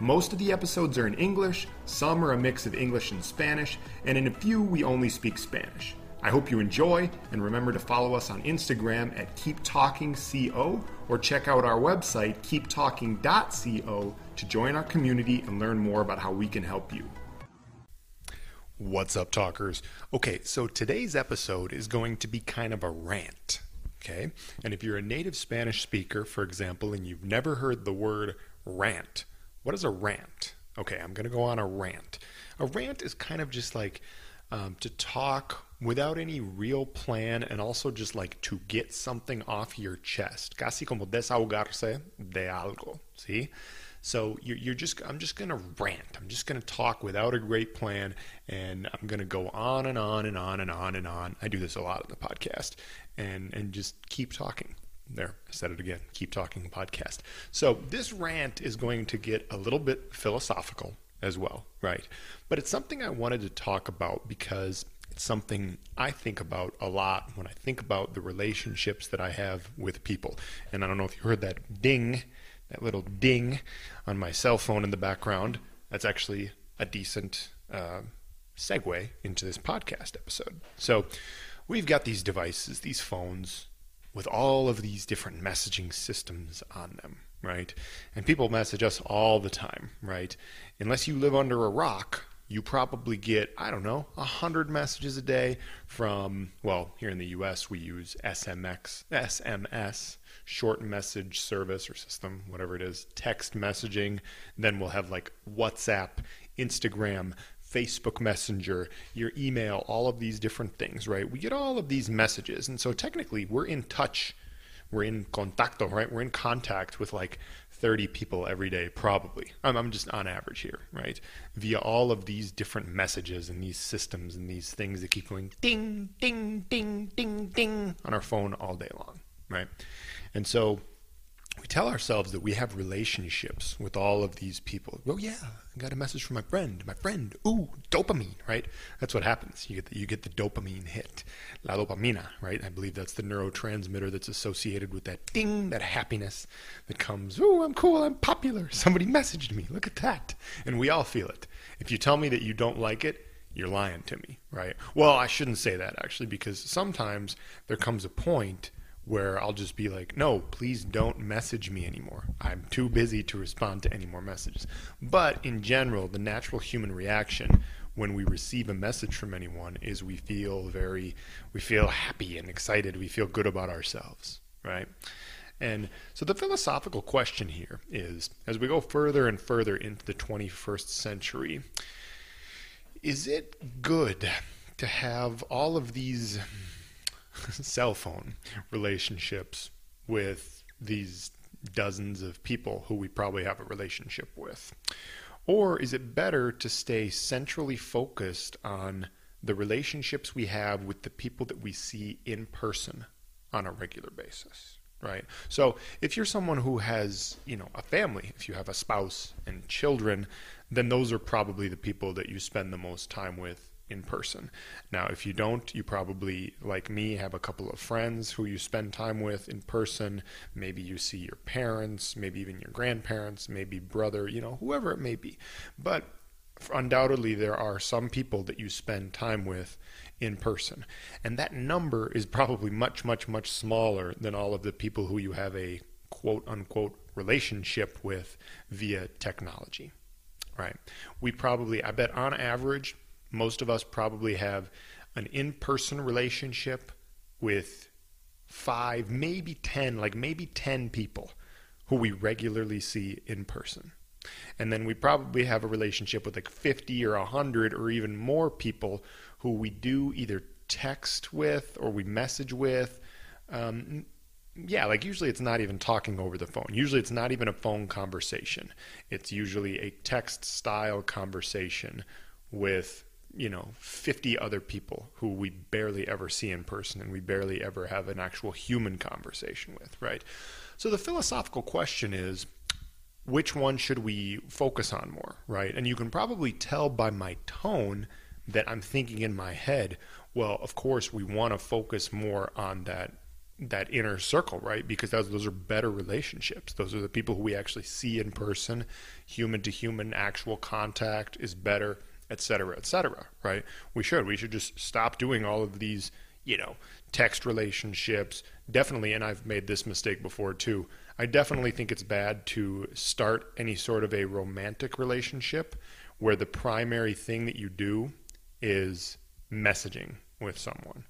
Most of the episodes are in English, some are a mix of English and Spanish, and in a few we only speak Spanish. I hope you enjoy, and remember to follow us on Instagram at KeepTalkingCO or check out our website, keeptalking.co, to join our community and learn more about how we can help you. What's up, talkers? Okay, so today's episode is going to be kind of a rant. Okay, and if you're a native Spanish speaker, for example, and you've never heard the word rant, what is a rant? Okay, I'm going to go on a rant. A rant is kind of just like um, to talk without any real plan and also just like to get something off your chest. Casi como desahogarse de algo. See? So you're, you're just, I'm just going to rant. I'm just going to talk without a great plan and I'm going to go on and on and on and on and on. I do this a lot in the podcast and, and just keep talking. There, I said it again. Keep talking podcast. So this rant is going to get a little bit philosophical as well, right? But it's something I wanted to talk about because it's something I think about a lot when I think about the relationships that I have with people. And I don't know if you heard that ding, that little ding on my cell phone in the background. That's actually a decent uh, segue into this podcast episode. So we've got these devices, these phones, with all of these different messaging systems on them, right? And people message us all the time, right? Unless you live under a rock, you probably get, I don't know, 100 messages a day from, well, here in the US, we use SMX, SMS, short message service or system, whatever it is, text messaging. Then we'll have like WhatsApp, Instagram, Facebook Messenger, your email, all of these different things, right? We get all of these messages. And so technically, we're in touch, we're in contacto, right? We're in contact with like 30 people every day, probably. I'm, I'm just on average here, right? Via all of these different messages and these systems and these things that keep going ding, ding, ding, ding, ding on our phone all day long, right? And so we tell ourselves that we have relationships with all of these people. Oh yeah, I got a message from my friend. My friend, ooh, dopamine, right? That's what happens. You get the, you get the dopamine hit, la dopamina, right? I believe that's the neurotransmitter that's associated with that ding, that happiness that comes. Ooh, I'm cool, I'm popular. Somebody messaged me. Look at that, and we all feel it. If you tell me that you don't like it, you're lying to me, right? Well, I shouldn't say that actually, because sometimes there comes a point where I'll just be like, no, please don't message me anymore. I'm too busy to respond to any more messages. But in general, the natural human reaction when we receive a message from anyone is we feel very, we feel happy and excited. We feel good about ourselves, right? And so the philosophical question here is as we go further and further into the 21st century, is it good to have all of these cell phone relationships with these dozens of people who we probably have a relationship with? Or is it better to stay centrally focused on the relationships we have with the people that we see in person on a regular basis? Right. So if you're someone who has, you know, a family, if you have a spouse and children, then those are probably the people that you spend the most time with in person. Now, if you don't, you probably, like me, have a couple of friends who you spend time with in person. Maybe you see your parents, maybe even your grandparents, maybe brother, you know, whoever it may be. But undoubtedly, there are some people that you spend time with in person. And that number is probably much, much, much smaller than all of the people who you have a quote unquote relationship with via technology. Right. We probably, I bet on average, most of us probably have an in person relationship with five, maybe 10, like maybe 10 people who we regularly see in person. And then we probably have a relationship with like 50 or 100 or even more people who we do either text with or we message with. Um, yeah, like usually it's not even talking over the phone. Usually it's not even a phone conversation. It's usually a text style conversation with you know 50 other people who we barely ever see in person and we barely ever have an actual human conversation with right so the philosophical question is which one should we focus on more right and you can probably tell by my tone that I'm thinking in my head well of course we want to focus more on that that inner circle, right? Because those, those are better relationships. Those are the people who we actually see in person, human to human, actual contact is better, et cetera, et cetera, right? We should. We should just stop doing all of these, you know, text relationships. Definitely, and I've made this mistake before too. I definitely think it's bad to start any sort of a romantic relationship where the primary thing that you do is messaging with someone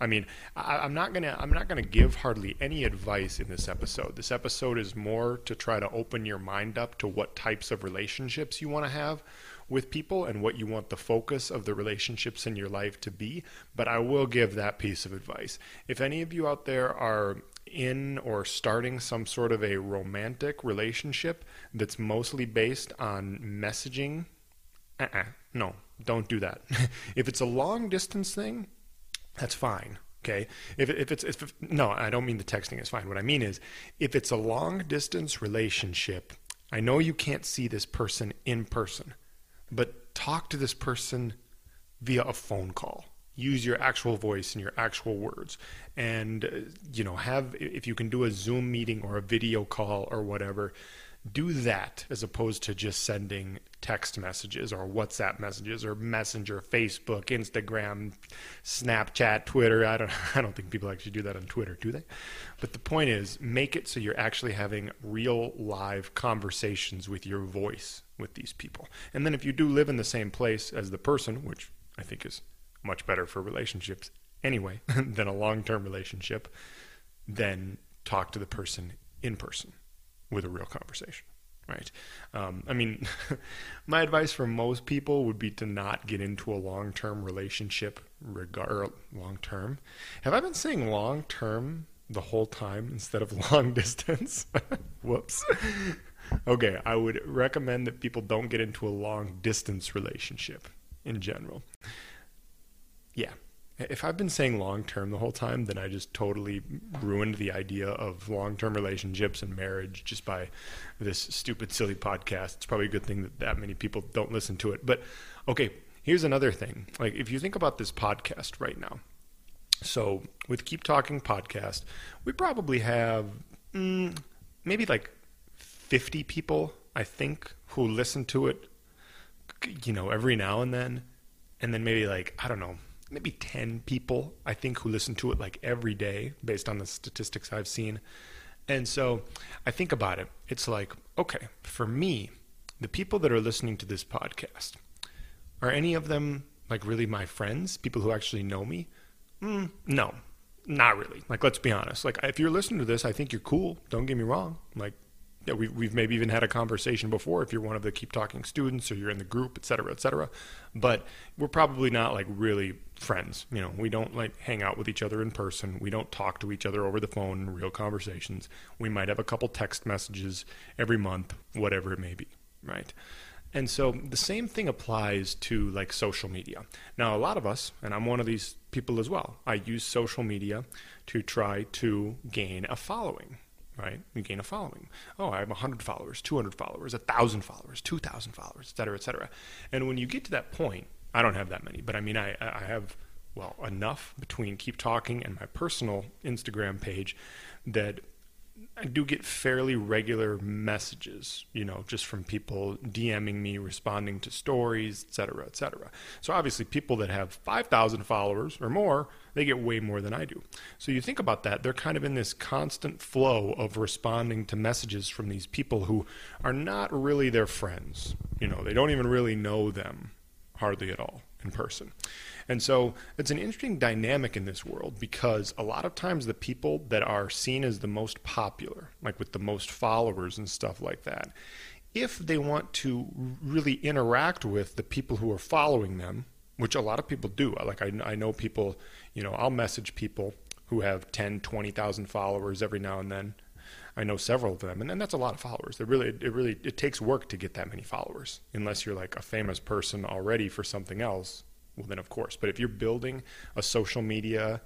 I mean, I, am not gonna I'm not gonna give hardly any advice in this episode. This episode is more to try to open your mind up to what types of relationships you want to have with people and what you want the focus of the relationships in your life to be. But I will give that piece of advice. If any of you out there are in or starting some sort of a romantic relationship that's mostly based on messaging, uh-uh, no, don't do that. if it's a long distance thing, that's fine. Okay. If, if it's, if, no, I don't mean the texting is fine. What I mean is if it's a long distance relationship, I know you can't see this person in person, but talk to this person via a phone call. Use your actual voice and your actual words. And, uh, you know, have, if you can do a Zoom meeting or a video call or whatever, do that as opposed to just sending text messages or WhatsApp messages or Messenger, Facebook, Instagram, Snapchat, Twitter. I don't I don't think people actually do that on Twitter, do they? But the point is, make it so you're actually having real live conversations with your voice with these people. And then if you do live in the same place as the person, which I think is much better for relationships anyway than a long-term relationship, then talk to the person in person with a real conversation right? Um, I mean, my advice for most people would be to not get into a long term relationship, regard long term. Have I been saying long term the whole time instead of long distance? Whoops. Okay, I would recommend that people don't get into a long distance relationship in general. Yeah, if I've been saying long term the whole time, then I just totally ruined the idea of long term relationships and marriage just by this stupid, silly podcast. It's probably a good thing that that many people don't listen to it. But okay, here's another thing. Like, if you think about this podcast right now, so with Keep Talking Podcast, we probably have mm, maybe like 50 people, I think, who listen to it, you know, every now and then. And then maybe like, I don't know maybe 10 people, I think, who listen to it like every day based on the statistics I've seen. And so I think about it. It's like, okay, for me, the people that are listening to this podcast, are any of them like really my friends, people who actually know me? Mm, no, not really. Like, let's be honest. Like, if you're listening to this, I think you're cool. Don't get me wrong. Like, yeah, we've, we've maybe even had a conversation before if you're one of the keep talking students or you're in the group et cetera et cetera. But we're probably not like really friends you know? We don't like hang out with each other in person. We don't talk to each other over the phone in real conversations. We might have a couple text messages every month whatever it may be right? And so the same thing applies to like social media. Now a lot of us and i'm one of these people as well i use social media to try to gain a following right? You gain a following. Oh, I have 100 followers, 200 followers, 1,000 followers, 2,000 followers, et cetera, et cetera. And when you get to that point, I don't have that many, but I mean, I, I have, well, enough between Keep Talking and my personal Instagram page that I do get fairly regular messages, you know, just from people DMing me, responding to stories, et cetera, et cetera. So obviously, people that have 5,000 followers or more, they get way more than I do. So you think about that, they're kind of in this constant flow of responding to messages from these people who are not really their friends. You know, they don't even really know them hardly at all in person. And so it's an interesting dynamic in this world because a lot of times the people that are seen as the most popular, like with the most followers and stuff like that, if they want to really interact with the people who are following them, which a lot of people do, like I, I know people, you know, I'll message people who have 10, 20,000 followers every now and then. I know several of them, and, and that's a lot of followers. It really, it really, it takes work to get that many followers, unless you're like a famous person already for something else well, then of course. But if you're building a social media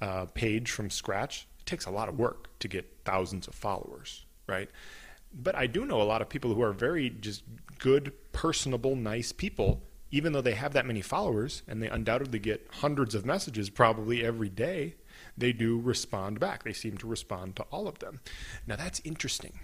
uh, page from scratch, it takes a lot of work to get thousands of followers, right? But I do know a lot of people who are very just good, personable, nice people, even though they have that many followers and they undoubtedly get hundreds of messages probably every day, they do respond back. They seem to respond to all of them. Now that's interesting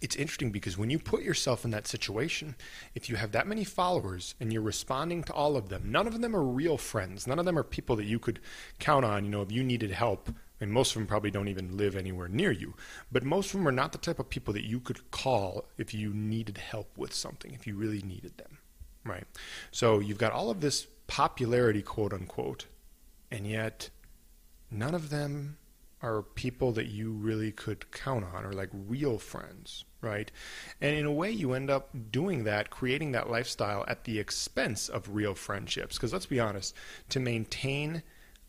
it's interesting because when you put yourself in that situation, if you have that many followers and you're responding to all of them, none of them are real friends. None of them are people that you could count on, you know, if you needed help. And most of them probably don't even live anywhere near you. But most of them are not the type of people that you could call if you needed help with something, if you really needed them. Right? So you've got all of this popularity, quote unquote, and yet none of them are people that you really could count on or like real friends right? And in a way, you end up doing that, creating that lifestyle at the expense of real friendships. Because let's be honest, to maintain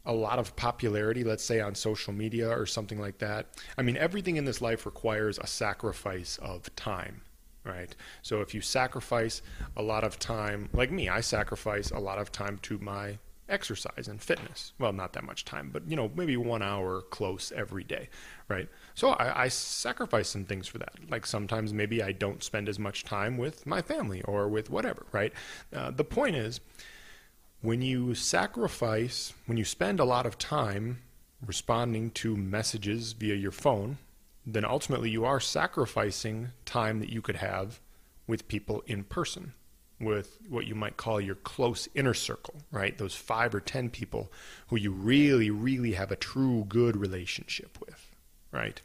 a lot of popularity, let's say on social media or something like that, I mean, everything in this life requires a sacrifice of time. Right. So if you sacrifice a lot of time, like me, I sacrifice a lot of time to my exercise and fitness. Well, not that much time, but you know, maybe one hour close every day, right? So I, I, sacrifice some things for that. Like sometimes maybe I don't spend as much time with my family or with whatever, right? Uh, the point is, when you sacrifice, when you spend a lot of time responding to messages via your phone, then ultimately you are sacrificing time that you could have with people in person with what you might call your close inner circle, right? Those five or 10 people who you really, really have a true good relationship with, right?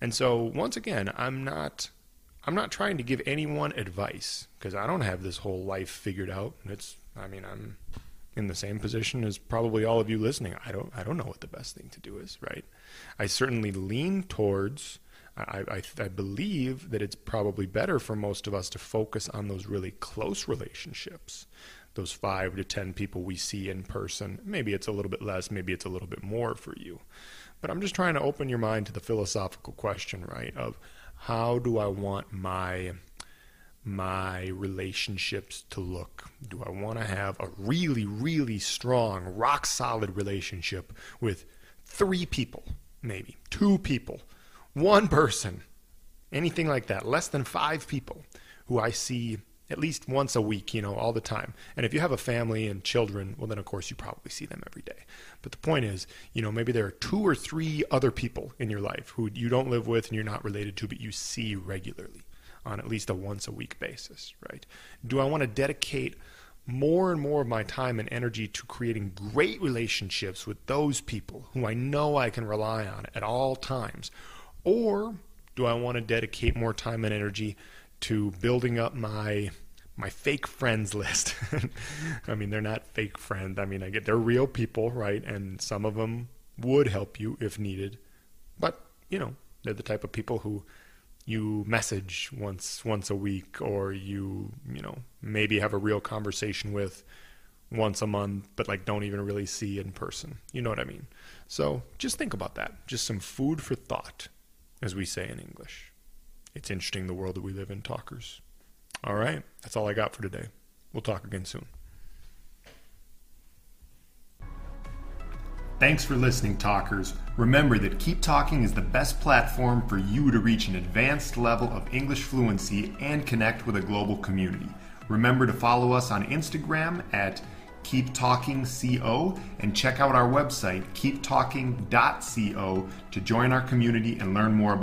And so once again, I'm not I'm not trying to give anyone advice because I don't have this whole life figured out. It's I mean, I'm in the same position as probably all of you listening. I don't I don't know what the best thing to do is, right? I certainly lean towards I, I, I, believe that it's probably better for most of us to focus on those really close relationships, those five to ten people we see in person. Maybe it's a little bit less, maybe it's a little bit more for you. But I'm just trying to open your mind to the philosophical question, right? Of how do I want my my relationships to look? Do I want to have a really, really strong, rock solid relationship with three people, maybe two people? One person, anything like that, less than five people who I see at least once a week, you know, all the time. And if you have a family and children, well, then of course you probably see them every day. But the point is, you know, maybe there are two or three other people in your life who you don't live with and you're not related to, but you see regularly on at least a once a week basis, right? Do I want to dedicate more and more of my time and energy to creating great relationships with those people who I know I can rely on at all times? Or do I want to dedicate more time and energy to building up my my fake friends list? I mean, they're not fake friends. I mean, I get they're real people, right? And some of them would help you if needed. But, you know, they're the type of people who you message once once a week or you, you know, maybe have a real conversation with once a month, but like don't even really see in person. You know what I mean? So just think about that. Just some food for thought as we say in English. It's interesting the world that we live in, talkers. All right, that's all I got for today. We'll talk again soon. Thanks for listening, talkers. Remember that Keep Talking is the best platform for you to reach an advanced level of English fluency and connect with a global community. Remember to follow us on Instagram at Keep Talking CO and check out our website keeptalking.co to join our community and learn more about